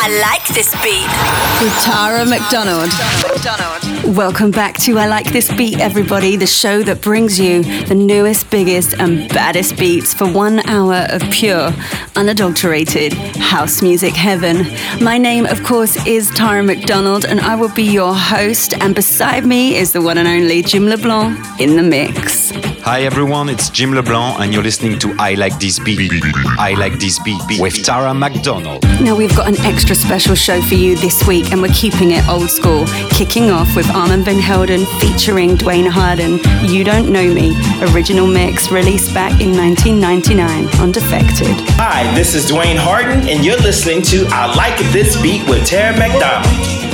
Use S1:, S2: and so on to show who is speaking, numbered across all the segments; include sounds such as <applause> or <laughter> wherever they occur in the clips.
S1: I like this beat.
S2: With Tara McDonald. McDonald. Welcome back to I Like This Beat, everybody, the show that brings you the newest, biggest, and baddest beats for one hour of pure, unadulterated house music heaven. My name, of course, is Tara McDonald, and I will be your host. And beside me is the one and only Jim LeBlanc in the mix.
S3: Hi everyone, it's Jim LeBlanc, and you're listening to I Like This Beat. I Like This Beat with Tara McDonald.
S2: Now, we've got an extra special show for you this week, and we're keeping it old school. Kicking off with Armand Van Helden featuring Duane Harden, You Don't Know Me, original mix released back in 1999 on Defected.
S4: Hi, this is Duane Harden, and you're listening to I Like This Beat with Tara McDonald.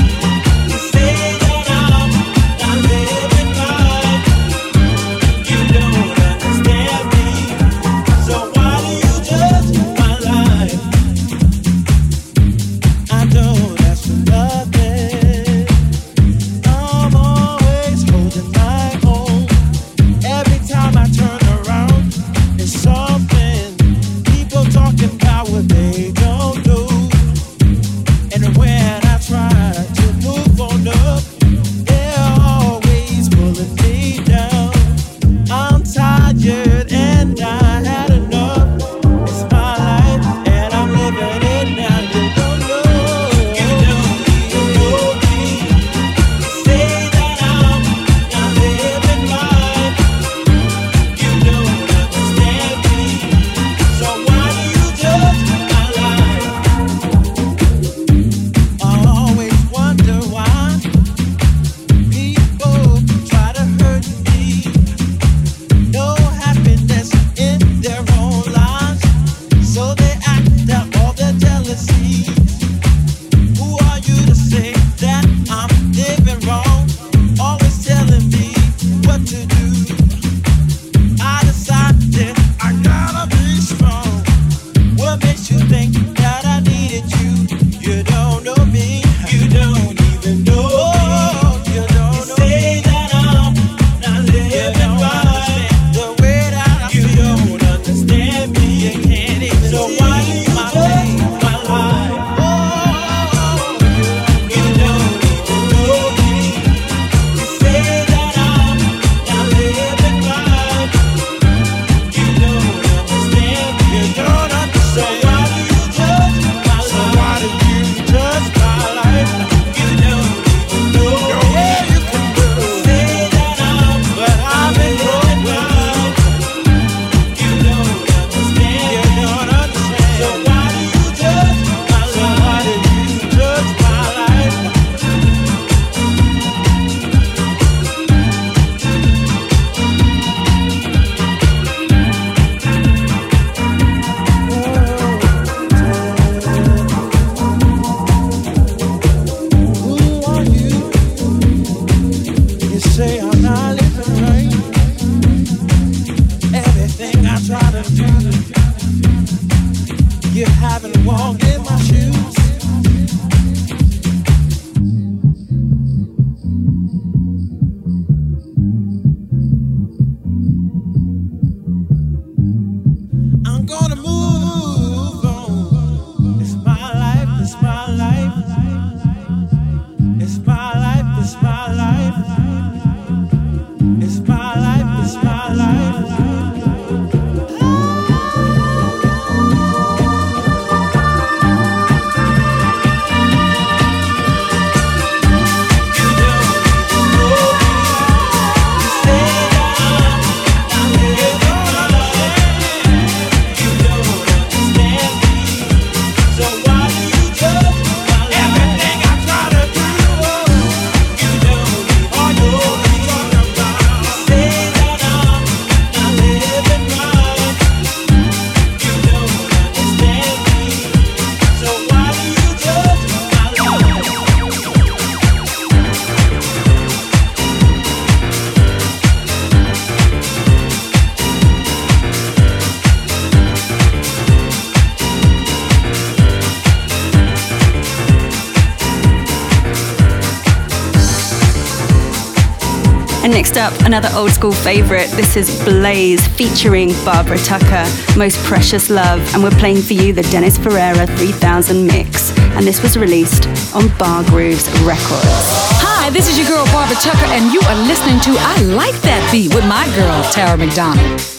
S2: Up, another old school favourite. This is Blaze featuring Barbara Tucker, Most Precious Love, and we're playing for you the Dennis Ferrer 3000 mix. and this was released on Bar Grooves Records.
S1: Hi, this is your girl Barbara Tucker, and you are listening to I Like That Beat with my girl, Tara McDonald.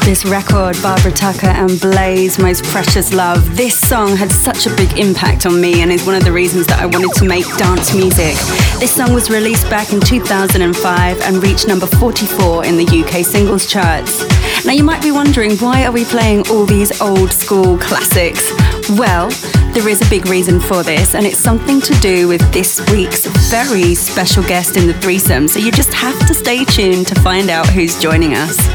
S2: This record, Barbara Tucker and Blaze, Most Precious Love. This song had such a big impact on me and is one of the reasons that I wanted to make dance music. This song was released back in 2005 and reached number 44 in the UK singles charts. Now you might be wondering, why are we playing all these old school classics? Well, there is a big reason for this, and it's something to do with this week's very special guest in the threesome, so you just have to stay tuned to find out who's joining us.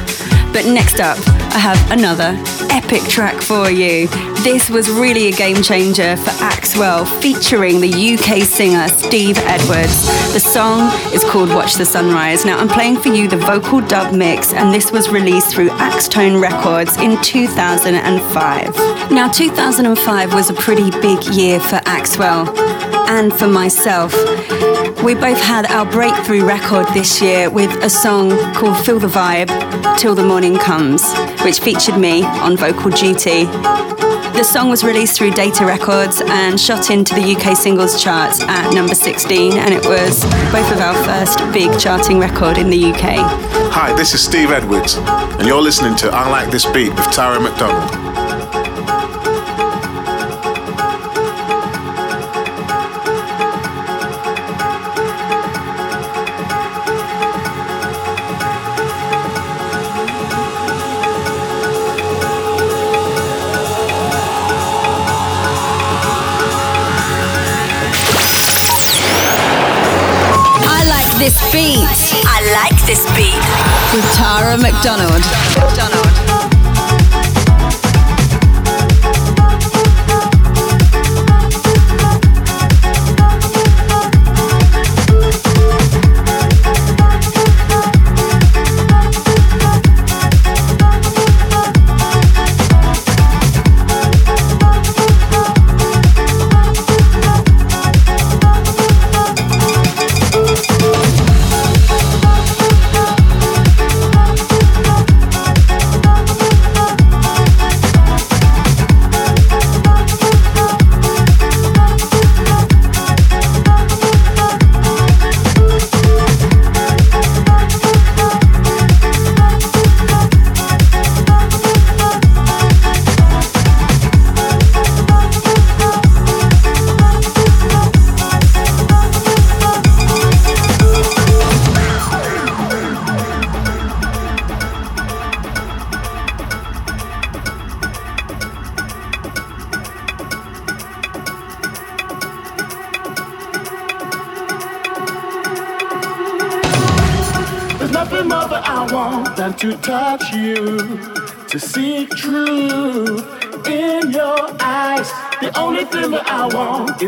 S2: But next up, I have another epic track for you. This was really a game changer for Axwell, featuring the UK singer Steve Edwards. The song is called Watch the Sunrise. Now, I'm playing for you the vocal dub mix, and this was released through Axtone Records in 2005. Now, 2005 was a pretty big year for Axwell and for myself. We both had our breakthrough record this year with a song called Feel the Vibe Till the Morning Comes, which featured me on vocal duty. The song was released through Data Records and shot into the UK singles charts at number 16, and it was both of our first big charting record in the UK.
S5: Hi, this is Steve Edwards, and you're listening to I Like This Beat with Tara McDonald.
S1: Beat.
S2: I like this beat.
S1: With Tara McDonald. McDonald.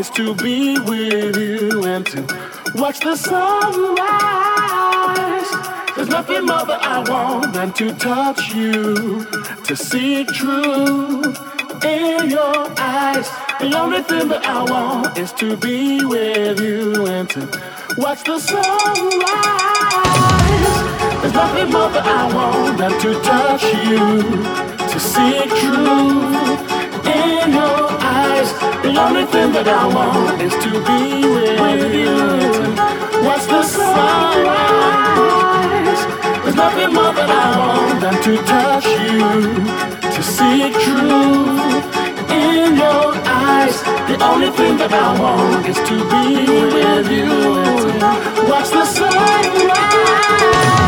S6: Is to be with you and to watch the sunrise. There's nothing more that I want than to touch you, to see truth in your eyes. The only thing that I want is to be with you and to watch the sunrise. There's nothing more that I want than to touch you, to see truth in your eyes. the only thing that I want is to be with you. Watch the sunrise. There's nothing more that I want than to touch you, to see truth in your eyes. The only thing that I want is to be with you. Watch the sunrise.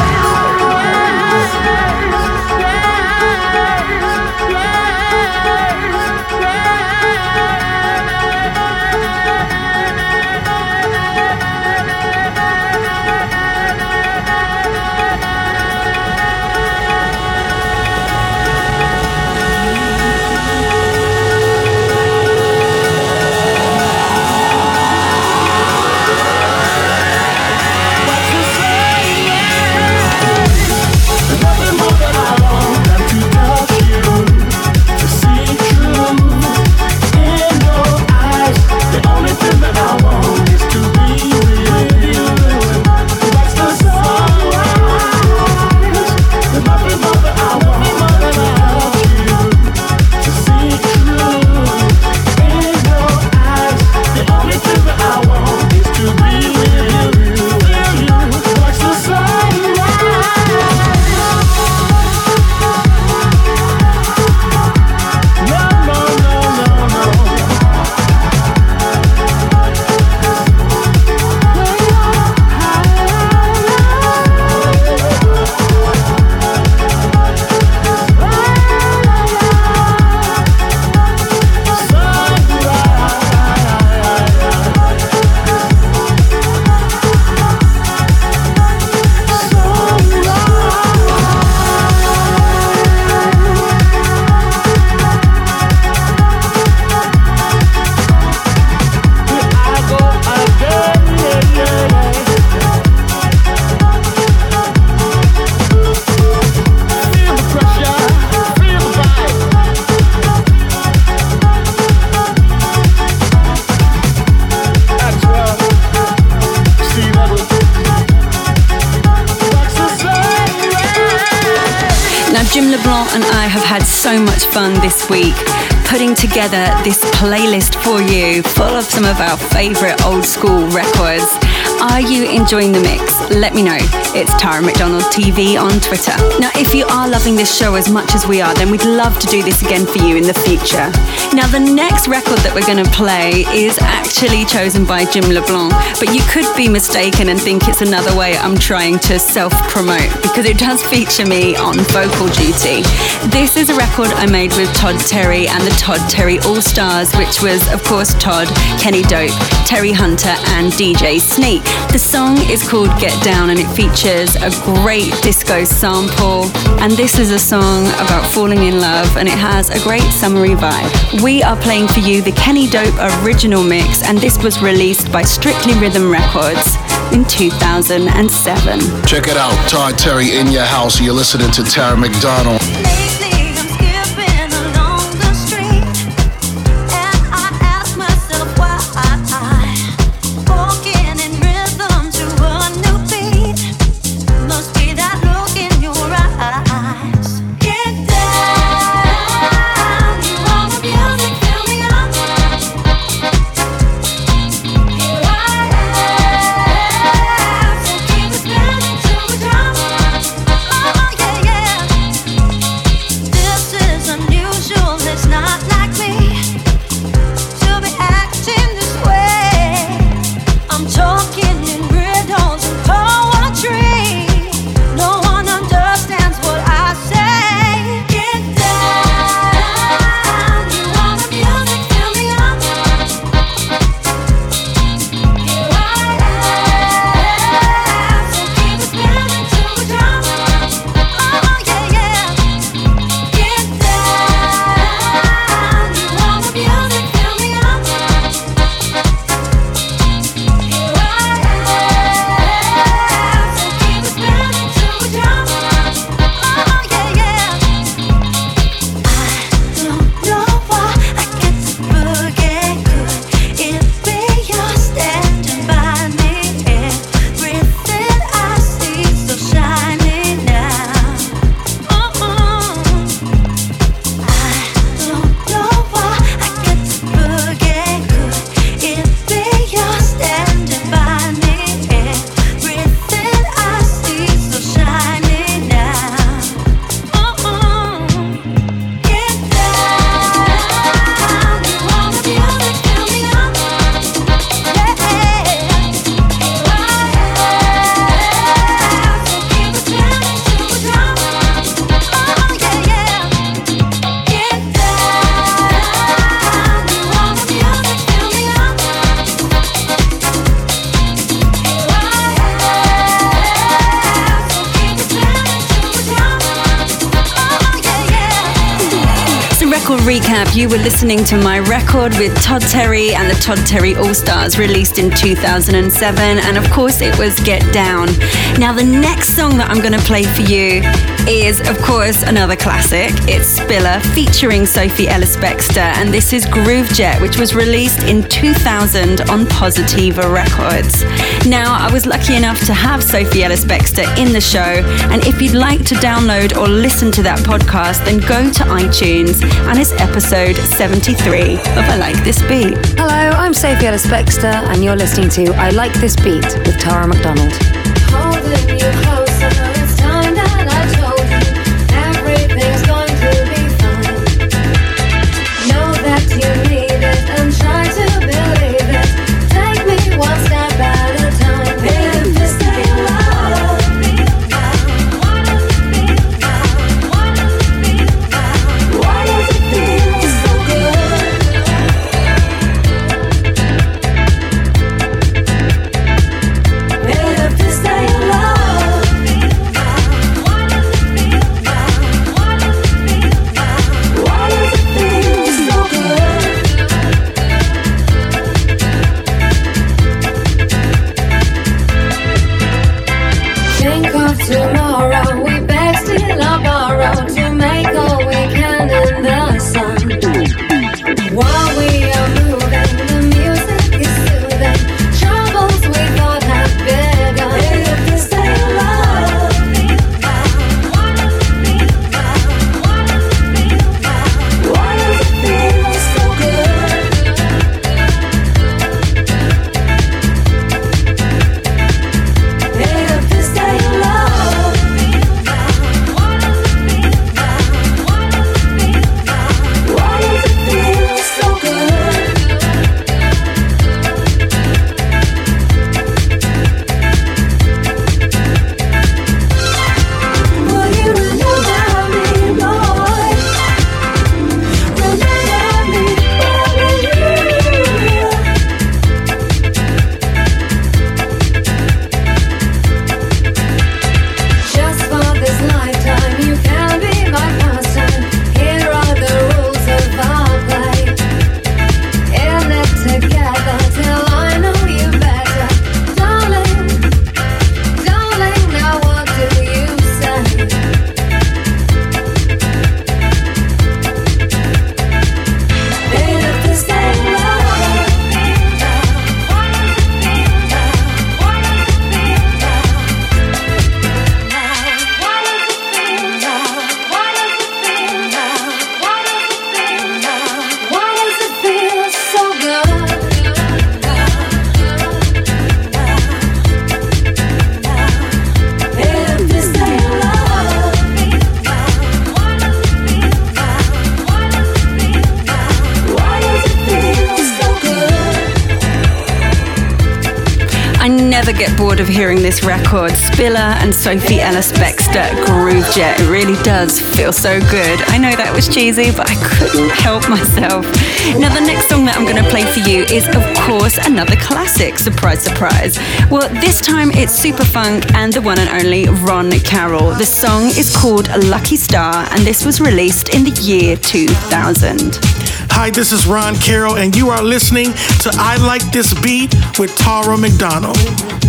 S2: Enjoying the mix? Let me know. It's Tara McDonald TV on Twitter. Now, if you are loving this show as much as we are, then we'd love to do this again for you in the future. Now, the next record that we're going to play is actually chosen by Jim LeBlanc, but you could be mistaken and think it's another way I'm trying to self promote because it does feature me on vocal duty. This is a record I made with Todd Terry and the Todd Terry All Stars, which was, of course, Todd, Kenny Dope, Terry Hunter, and DJ Sneak. The song is called Get Down and it features a great disco sample. And this is a song about falling in love and it has a great summery vibe. We are playing for you the Kenny Dope original mix, and this was released by Strictly Rhythm Records in 2007.
S7: Check it out, Todd Terry in your house. You're listening to Tara McDonald.
S2: Listening to my record with Todd Terry and the Todd Terry All Stars, released in 2007. And of course, it was Get Down. Now, the next song that I'm going to play for you is, of course, another classic. It's Spiller featuring Sophie Ellis Bextor. And this is Groove Jet, which was released in 2000 on Positiva Records. Now, I was lucky enough to have Sophie Ellis Bextor in the show. And if you'd like to download or listen to that podcast, then go to iTunes and it's episode episode 73 of I Like This Beat.
S8: Hello, I'm Sophie Ellis Bextor, and you're listening to I Like This Beat with Tara McDonald.
S2: Of hearing this record. Spiller and Sophie Ellis Bextor Groove Jet. It really does feel so good. I know that was cheesy, but I couldn't help myself. Now, the next song that I'm going to play for you is, of course, another classic. Surprise, surprise. Well, this time it's Superfunk and the one and only Ron Carroll. The song is called Lucky Star, and this was released in the year 2000.
S9: Hi, this is Ron Carroll, and you are listening to I Like This Beat with Tara McDonald.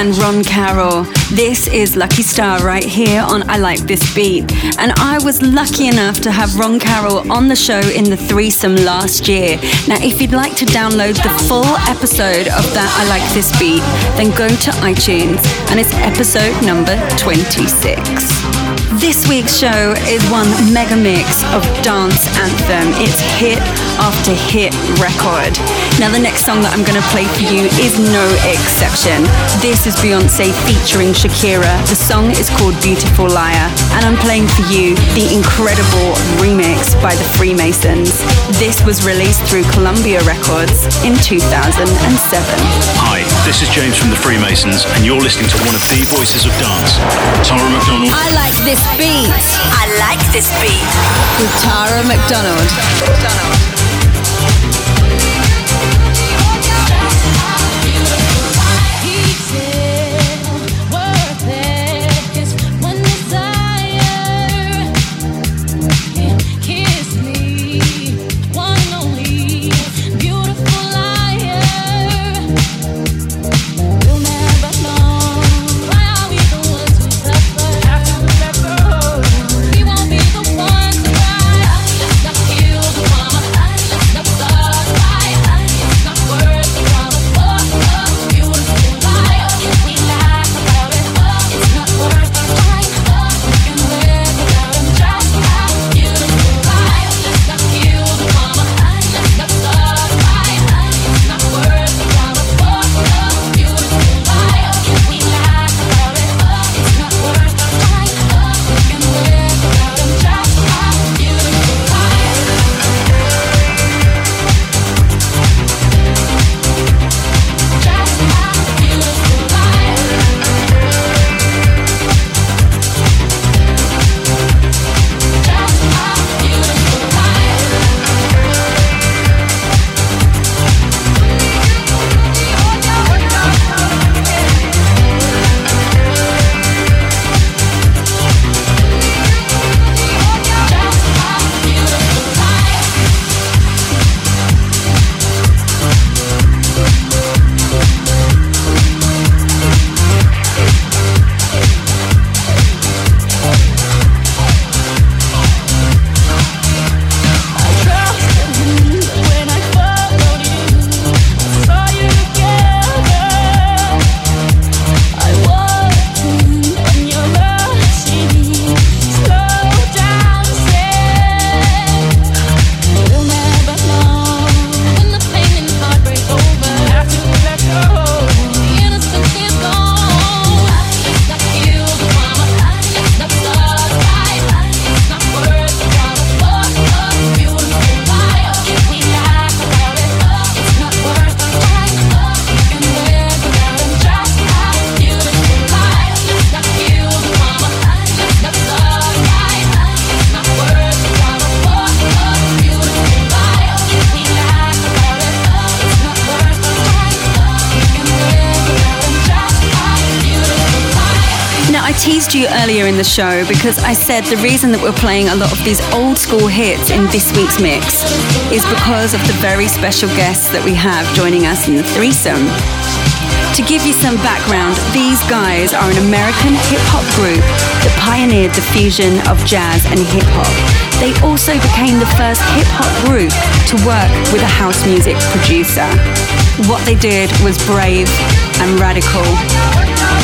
S2: And Ron Carroll. This is Lucky Star right here on I Like This Beat. And I was lucky enough to have Ron Carroll on the show in the threesome last year. Now, if you'd like to download the full episode of that I Like This Beat, then go to iTunes and it's episode number 26. This week's show is one mega mix of dance anthem. It's hit after hit record. Now, the next song that I'm going to play for you is no exception. This is Beyonce featuring Shakira. The song is called Beautiful Liar, and I'm playing for you the incredible remix by the Freemasons. This was released through Columbia Records in 2007.
S10: Hi, this is James from the Freemasons, and you're listening to one of the voices of dance, Tara McDonald.
S2: I like this beat.
S11: I like this beat.
S2: With Tara McDonald. McDonald. Show because I said the reason that we're playing a lot of these old school hits in this week's mix is because of the very special guests that we have joining us in the threesome. To give you some background, these guys are an American hip hop group that pioneered the fusion of jazz and hip hop. They also became the first hip hop group to work with a house music producer. What they did was brave and radical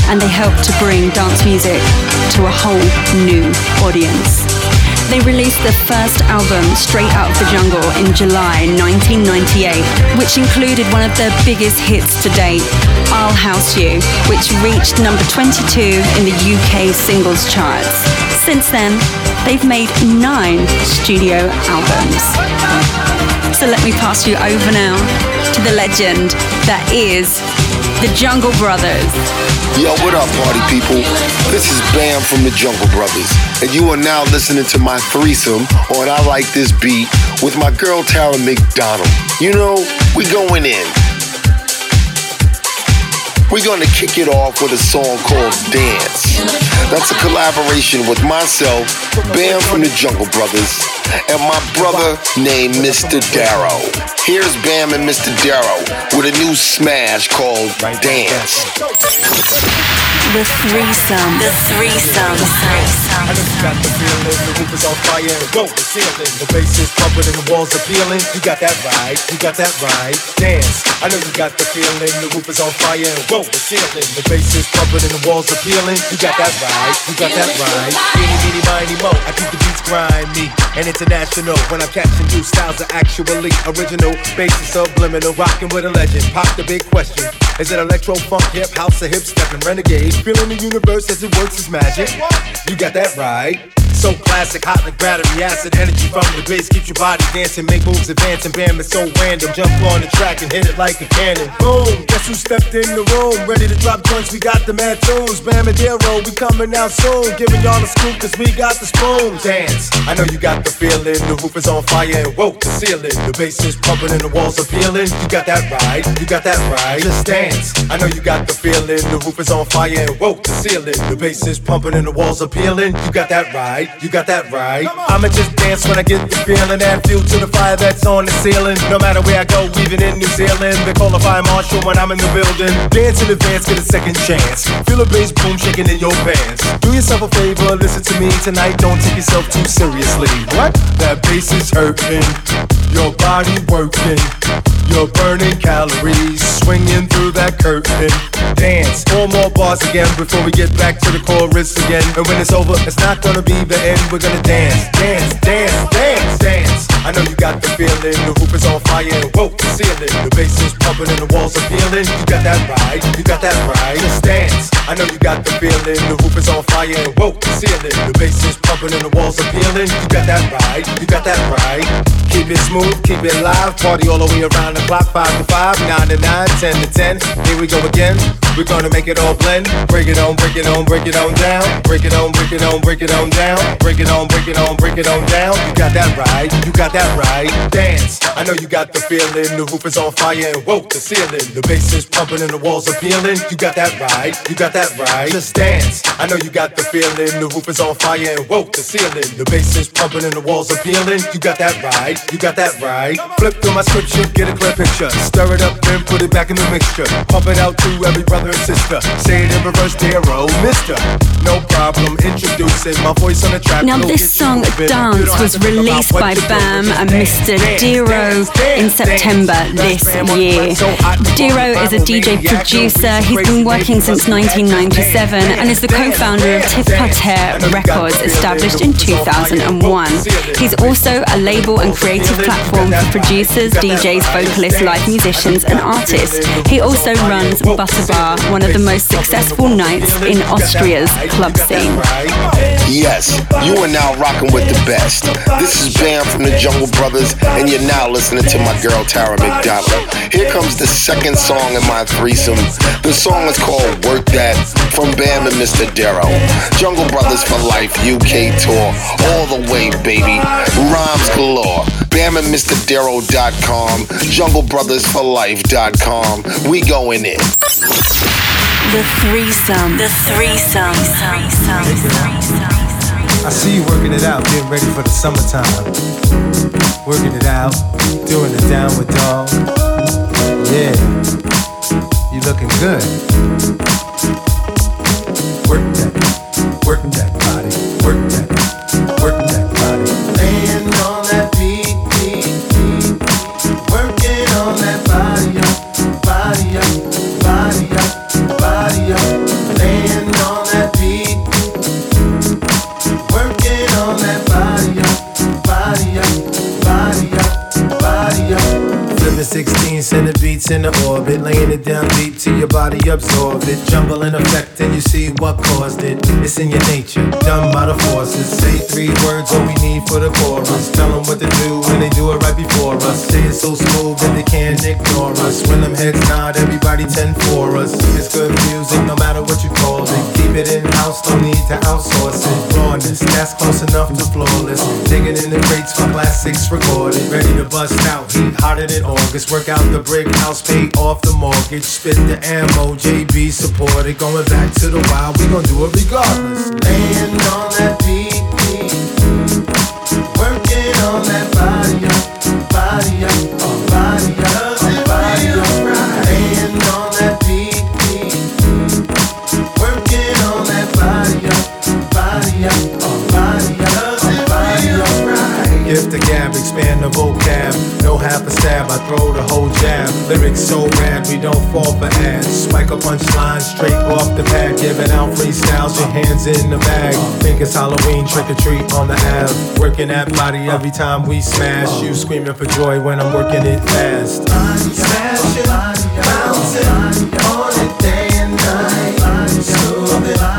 S2: and they helped to bring dance music to a whole new audience. They released their first album, Straight Out of the Jungle, in July 1998, which included one of their biggest hits to date, I'll House You, which reached number 22 in the UK singles charts. Since then, they've made nine studio albums. So let me pass you over now to the legend that is the Jungle Brothers.
S12: Yo, what up, party people? This is Bam from the Jungle Brothers, and you are now listening to my threesome on I Like This Beat with my girl Tara McDonald. You know, we going in. We're gonna kick it off with a song called Dance. That's a collaboration with myself, Bam from the Jungle Brothers, and my brother named Mr. Darrow. Here's Bam and Mr. Darrow with a new smash called Dance.
S2: The threesome. The threesome. The
S13: I know you got the feeling, the roof is on fire and go the ceiling. The bass is pumping and the walls are peeling. You got that right, you got that right. Dance. I know you got the feeling, the roof is on fire and go the ceiling. The bass is pumping and the walls are peeling. You got that right, you got that right. Eeny, meeny, miny, mo. I keep the beats grimy and international. When I'm catching new styles are actually original. Bass is subliminal, rocking with a legend. Pop the big question. Is it electro, funk, hip, house, or hip stepping renegade? Feeling the universe as it works is magic. You got that right. So classic, hot like battery acid. Energy from the bass keeps your body dancing, make moves advancing. Bam, it's so random. Jump on the track and hit it like a cannon. Boom, guess who stepped in the room? Ready to drop joints, we got the mad tunes. Bam and Darrow, we coming out soon. Giving y'all a scoop, cause we got the spoon. Dance, I know you got the feeling. The roof is on fire and woke the ceiling. The bass is pumping and the walls are peeling. You got that right, you got that right. Just dance, I know you got the feeling. The roof is on fire and woke the ceiling. The bass is pumping and the walls are peeling. You got that right, you got that right. I'ma just dance when I get the feeling. Add fuel to the fire that's on the ceiling. No matter where I go, even in New Zealand. They call a fire marshal when I'm in the building. Dance in advance, get a second chance. Feel a bass boom shaking in your pants. Do yourself a favor, listen to me tonight. Don't take yourself too seriously. What? That bass is hurting. Your body working. You're burning calories, swinging through that curtain. Dance, four more bars again before we get back to the chorus again. And when it's over, it's not gonna be the end. We're gonna dance, dance, dance, dance, dance. I know you got the feeling. The roof is on fire and woke the ceiling. The bass is pumping and the walls are peeling. You got that right, you got that right. Just dance. I know you got the feeling. The roof is on fire and woke the ceiling. The bass is pumping and the walls are peeling. You got that right, you got that right. Keep it smooth, keep it live. Party all the way around the clock. Five to five, nine to nine, ten to ten. Here we go again. We're gonna make it all blend. Break it on, break it on, break it on down. Break it on, break it on, break it on down. Break it on, break it on, break it on down. You got that right, you got that right. Dance. I know you got the feeling. The roof is on fire and woke the ceiling. The bass is pumping and the walls are peeling. You got that right, you got that right. Just dance. I know you got the feeling. The roof is on fire and woke the ceiling. The bass is pumping and the walls are peeling. You got that right, you got that right. Flip through my scripture, get a clear picture. Stir it up and put it back in the mixture. Pump it out to every brother and sister. Say it in reverse, Darrow, Mister. No problem, introducing my voice on the track.
S2: Now, this song Dance was released by Bam and Mr. Diro in September this year. Diro is a DJ producer. He's been working since 1997 and is the co-founder of Tif Parterre Records, established in 2001. He's also a label and creative platform for producers, DJs, vocalists, live musicians, and artists. He also runs Butter Bar, one of the most successful nights in Austria's club scene.
S12: Yes, you are now rocking with the best. This is Bam from the Jungle Brothers, and you're now listening to my girl Tara McDonald. Here comes the second song in my threesome. The song is called Work That from Bam and Mr. Darrow. Jungle Brothers for Life UK tour. All the way, baby. Rhymes galore. Bam and Mr. Darrow.com. JungleBrothersForLife.com. We going in.
S2: The threesome. The threesome.
S13: I see you working it out, getting ready for the summertime. Working it out, doing the downward dog. Yeah, you looking good. Work that, work that body, work beats in the orbit, laying it down deep till your body absorb it. Jungle in effect, and you see what caused it. It's in your nature, done by the forces. Say three words, all we need for the chorus. Tell them what to do when they do it right before us. Say it so smooth that they can't ignore us. When them heads nod, everybody tend for us. It's good music, no matter what you call it. Keep it in house, don't need to outsource it. Rawness, that's close enough to flawless. Digging in the crates for classics recorded. Ready to bust out, heat hotter than August. Work out the brick house, pay off the mortgage. Spit the ammo, JB supported. Going back to the wild, we gon' do it regardless. Laying on that beat. Working on that body up, body up, body up, body up. Laying on that beat. Working on that body up, body up, body up, body up. Gift the gab, expand the vocab. Half a stab, I throw the whole jab. Lyrics so rad, we don't fall for ads. Spike a punchline straight off the pad. Giving out freestyles, your hands in the bag. Think it's Halloween, trick or treat on the Ave. Working that body every time we smash. You screaming for joy when I'm working it fast. Smashing, bouncing on it day and night. Smooth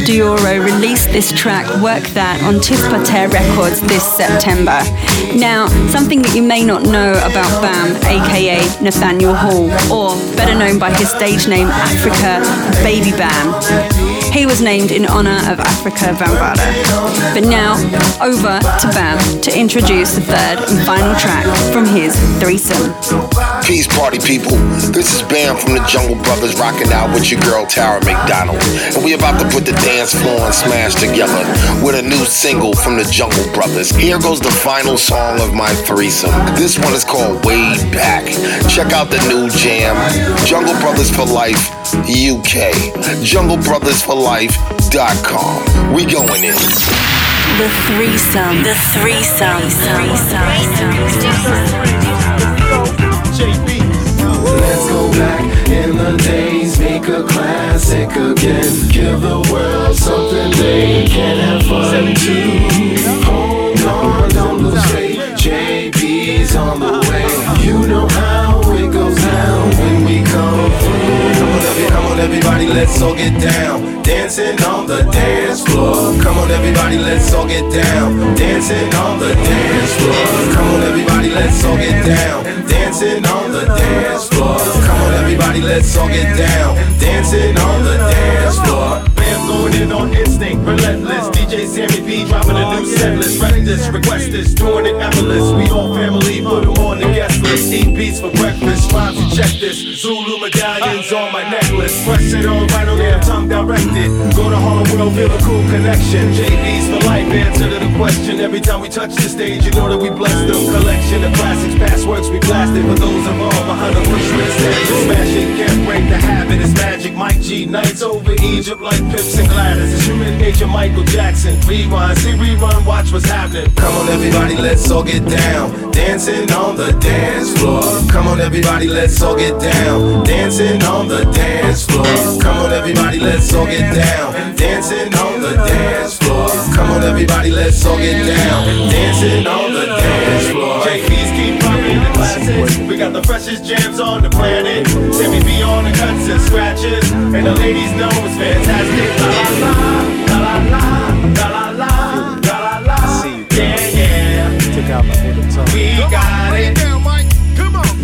S2: Dioro released this track, Work That, on Tispater Records this September. Now, something that you may not know about Bam, aka Nathaniel Hall, or better known by his stage name Afrika Baby Bam. He was named in honor of Afrika Bambaataa. But now, over to Bam to introduce the third and final track from his threesome.
S12: Peace party people. This is Bam from the Jungle Brothers rocking out with your girl Tara McDonald. And we about to put the dance floor and smash together with a new single from the Jungle Brothers. Here goes the final song of my threesome. This one is called Way Back. Check out the new jam. Jungle Brothers for Life UK. JungleBrothersForLife.com. We going in.
S2: The threesome. The threesome. the threesome the threesome.
S13: Let's go back in the days, make a classic again. Give the world something they can have fun too. Hold on, don't lose faith. JB's on the way. You know how it goes down when we. Come on, everybody, let's all get down. Dancing on the dance floor. Come on, everybody, let's all get down. Dancing on the dance floor. Come on, everybody, let's all get down. Dancing on the dance floor. Come on, everybody, let's all get down. Dancing on the dance floor.
S14: Bam going in on instinct, relentless. DJ Sammy B dropping a new set list. This, request this, doing it effortless. We all family, put 'em on the guest list. Eat beats for breakfast, rhymes to check this. Zulu medallions on my necklace. Press it on right on there, tongue directed. Go to Harlem World, feel a cool connection. JB's for life, answer to the question. Every time we touch the stage, you know that we bless them. Collection of classics, past works we blasted. For those involved behind the push standards. Smash it, can't break the habit. It's magic. Mike G, nights over Egypt like Pips and Gladys. It's human nature, Michael Jackson. Rewind, see rerun, watch what's happening.
S13: Come on, everybody, let's all get down. Dancing on the dance floor. Come on, everybody, let's all get down. Dancing on the dance floor. Come on, everybody, let's all get down. Dancing on the dance floor. Come on, everybody, let's all get down. Dancing on the dance floor.
S14: JB's keep rocking the classics. We got the freshest jams on the planet. Sammy B on the cuts and scratches. And the ladies know it's fantastic. La, la, la.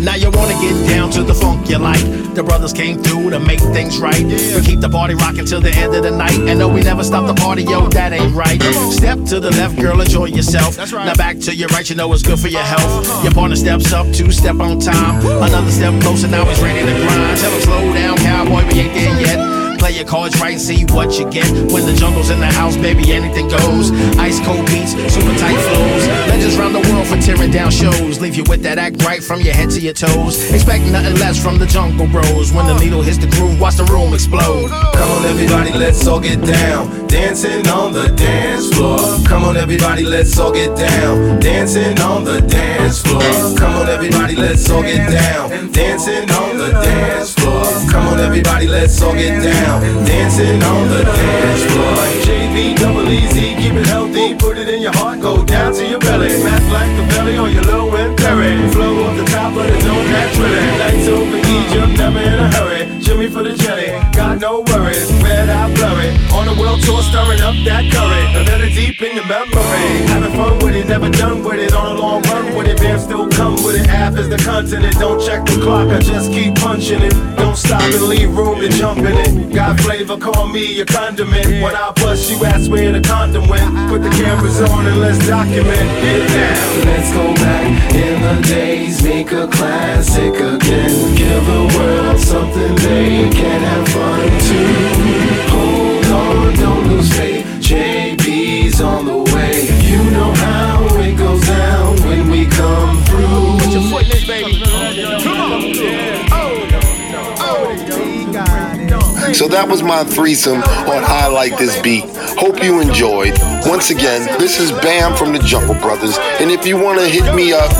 S14: Now you wanna get down to the funk you like. The brothers came through to make things right. Yeah. We keep the party rocking till the end of the night. And no, we never stop the party, yo, that ain't right. Step to the left, girl, enjoy yourself. That's right. Now back to your right, you know it's good for your health. Uh-huh. Your partner steps up, two step on time. Woo. Another step closer, now he's ready to grind. Tell him slow down, cowboy, we ain't there yet. Play your cards right and see what you get. When the jungle's in the house, baby, anything goes. Ice cold beats, super tight flows. Legends round the world for tearing down shows. Leave you with that act right from your head to your toes. Expect nothing less from the jungle bros. When the needle hits the groove, watch the room explode.
S15: Come on, everybody, let's all get down. Dancing on the dance floor. Come on, everybody, let's all get down. Dancing on the dance floor. Come on, everybody, let's all get down. Dancing on the dance floor. Come on, everybody, let's all get down. Dancing on the dance floor.
S16: JV, double easy, keep it healthy. Put it in your heart, go down to your belly. Math like the belly on your low and Perry. Flow off the top of the dome naturally. Nights over Egypt, never in a hurry. Jimmy for the jelly, got no worries. Red eye blurry. On the world tour, stirring up that curry. A little deep in your memory. Having fun with it, never done with it. On a long run with it, man, still come with it. Half is the continent. Don't check the clock, I just keep punching it. Don't stop and leave room to jump in it. Got flavor, call me a condiment. When I bust, you ask where the condom went. Put the cameras on and let's document it down.
S15: Let's go back in the days, make a classic again. Give the world something
S12: So that was my threesome on I Like This Beat. Hope you enjoyed. Once again, this is Bam from the Jungle Brothers. And if you want to hit me up,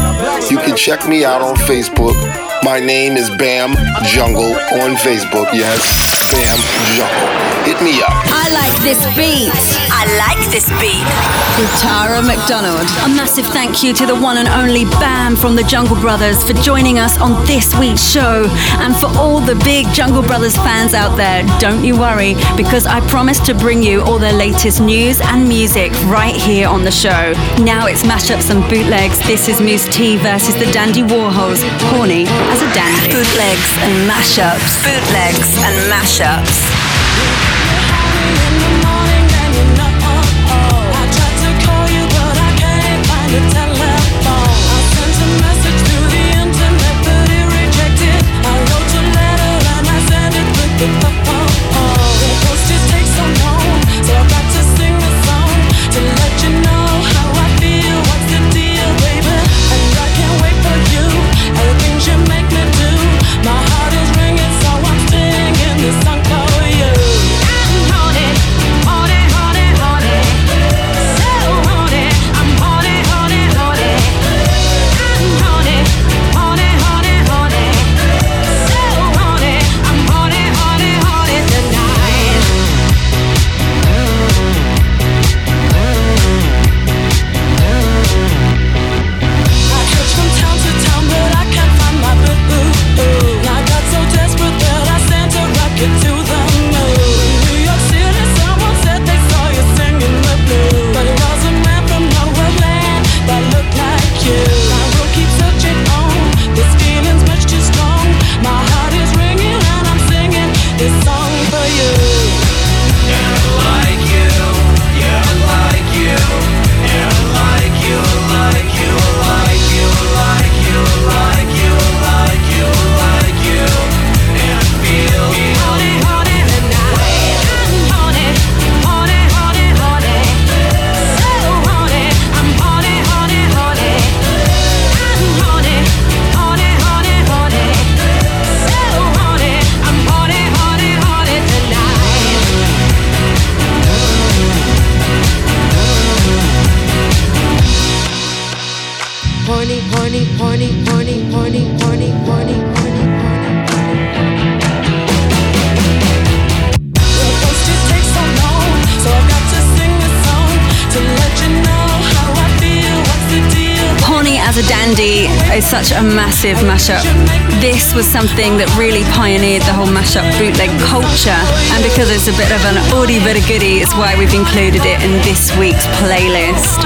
S12: you can check me out on Facebook. My name is Bam Jungle on Facebook. Yes, Bam Jungle. Hit me up.
S2: I like this beat.
S17: I like this beat.
S2: With Tara McDonald. A massive thank you to the one and only Bam from the Jungle Brothers for joining us on this week's show. And for all the big Jungle Brothers fans out there, don't you worry, because I promise to bring you all the latest news and music right here on the show. Now it's mashups and bootlegs. This is Mousse T versus the Dandy Warhols. Horny as a dandy.
S17: Bootlegs and mashups. Bootlegs and mashups.
S2: Such a massive mashup. This was something that really pioneered the whole mashup bootleg culture, and because it's a bit of an oldie but a goodie, it's why we've included it in this week's playlist.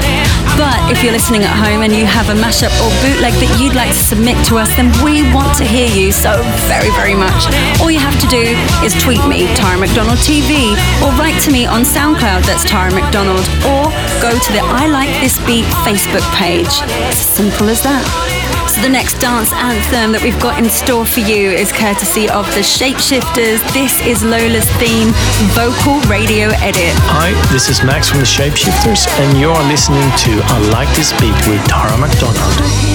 S2: But if you're listening at home and you have a mashup or bootleg that you'd like to submit to us, then we want to hear you so very, very much. All you have to do is tweet me, Tara McDonald TV, or write to me on SoundCloud, that's Tara McDonald, or go to the I Like This Beat Facebook page. It's as simple as that. So the next dance anthem that we've got in store for you is courtesy of the Shapeshifters. This is Lola's theme, vocal radio edit.
S17: Hi, this is Max from the Shapeshifters, and you're listening to I Like This Beat with Tara McDonald.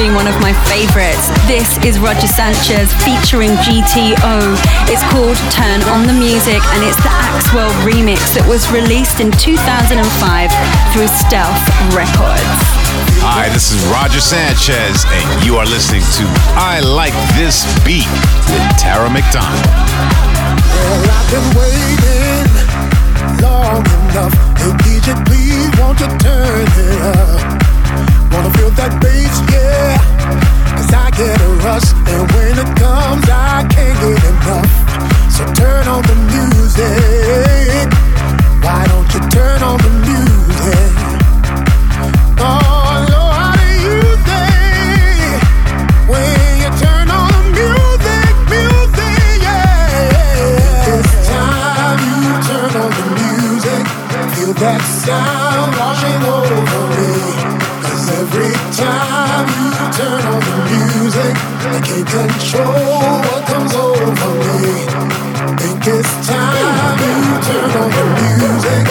S2: It's always been one of my favorites. This is Roger Sanchez featuring GTO. It's called Turn on the Music, and it's the Axwell remix that was released in 2005 through Stealth Records.
S18: Hi, this is Roger Sanchez, and you are listening to I Like This Beat with Tara McDonald.
S19: Well, I've been waiting long enough. Hey, DJ, please won't you turn it up? Wanna feel that bass, yeah. Cause I get a rush, and when it comes, I can't get enough. So turn on the music. Why don't you turn on the music? Control what comes over me. Think it's time you turn on the music,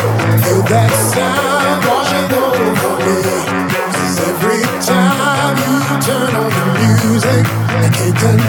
S19: feel that sound washing over me. Cause every time you turn on the music, I can't control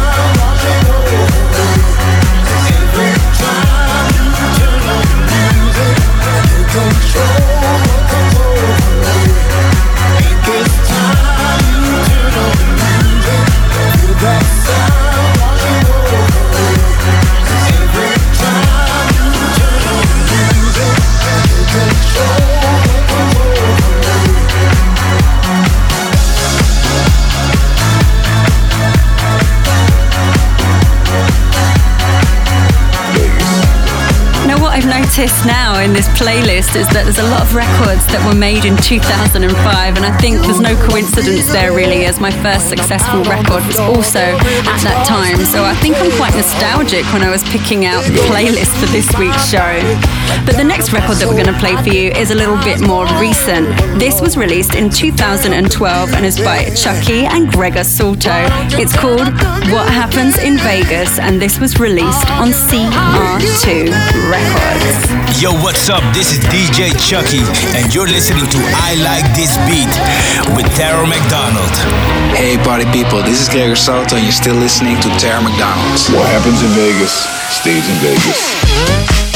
S2: I've noticed in this playlist is that there's a lot of records that were made in 2005, and I think there's no coincidence there really, as my first successful record was also at that time. So I think I'm quite nostalgic when I was picking out the playlist for this week's show. But the next record that we're going to play for you is a little bit more recent. This was released in 2012 and is by Chuckie and Gregor Salto. It's called What Happens in Vegas, and this was released on CR2 Records.
S18: Yo, what's up? This is DJ Chuckie, and you're listening to I Like This Beat with Tara McDonald.
S20: Hey, party people, this is Gregor Salto, and you're still listening to Tara McDonald.
S21: What happens in Vegas stays in Vegas.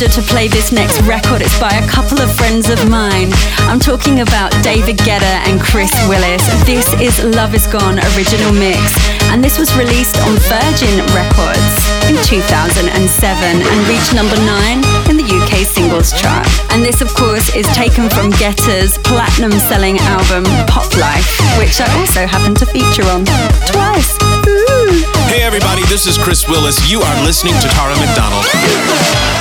S2: Pleasure to play this next record. It's by a couple of friends of mine. I'm talking about David Guetta and Chris Willis. This is Love Is Gone original mix, and this was released on Virgin Records in 2007 and reached number nine in the UK singles chart. And this, of course, is taken from Guetta's platinum selling album Pop Life, which I also happen to feature on twice. Ooh.
S4: Hey everybody, this is Chris Willis. You are listening to Tara McDonald.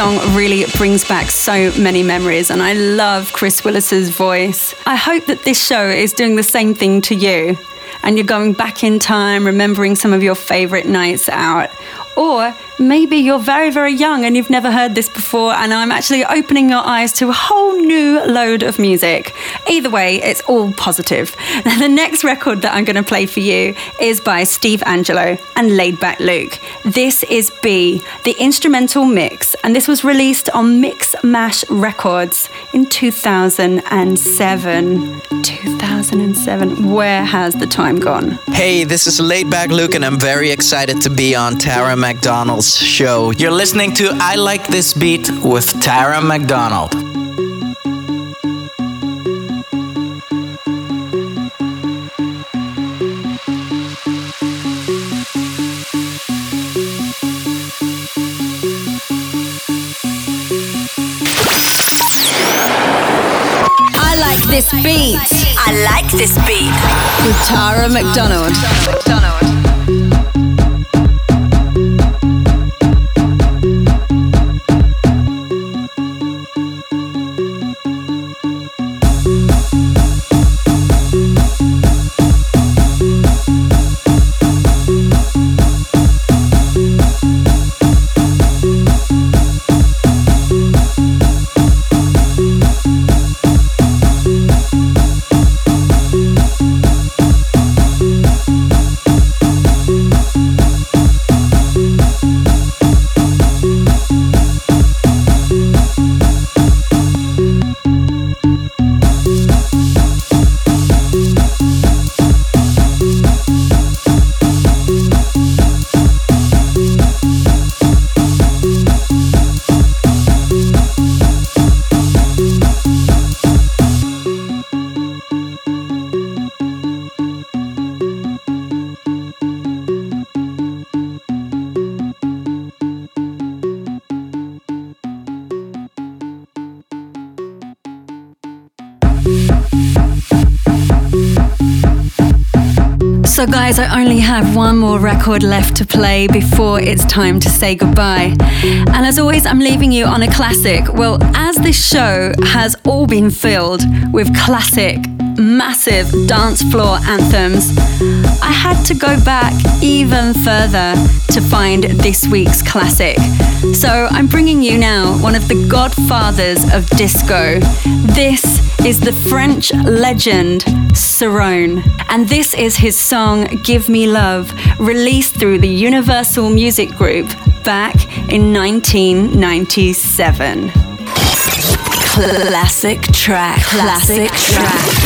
S2: Song really brings back so many memories, and I love Chris Willis's voice. I hope that this show is doing the same thing to you, and you're going back in time, remembering some of your favorite nights out. Or maybe you're very, very young and you've never heard this before, and I'm actually opening your eyes to a whole new load of music. Either way, it's all positive. <laughs> The next record that I'm going to play for you is by Steve Angello and Laidback Luke. This is B, the instrumental mix, and this was released on Mixmash Records in 2007. 2007. Where has the time gone?
S22: Hey, this is Laidback Luke, and I'm very excited to be on Tara McDonald's show. You're listening to I Like This Beat with Tara McDonald.
S2: I like this beat.
S11: I like this beat.
S2: With Tara McDonald. So, guys, I only have one more record left to play before it's time to say goodbye. And as always, I'm leaving you on a classic. Well, as this show has all been filled with classic, massive dance floor anthems, I had to go back even further to find this week's classic. So, I'm bringing you now one of the godfathers of disco. This is the French legend Cerrone, and this is his song Give Me Love, released through the Universal Music Group back in 1997. Classic track, classic track.
S17: Give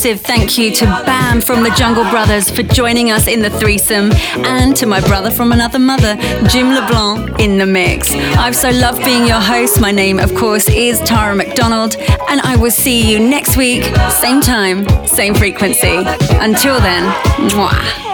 S2: massive thank you to Bam from the Jungle Brothers for joining us in the threesome and to my brother from another mother, Jim LeBlanc, in the mix. I've so loved being your host. My name, of course, is Tara McDonald. And I will see you next week, same time, same frequency. Until then, mwah.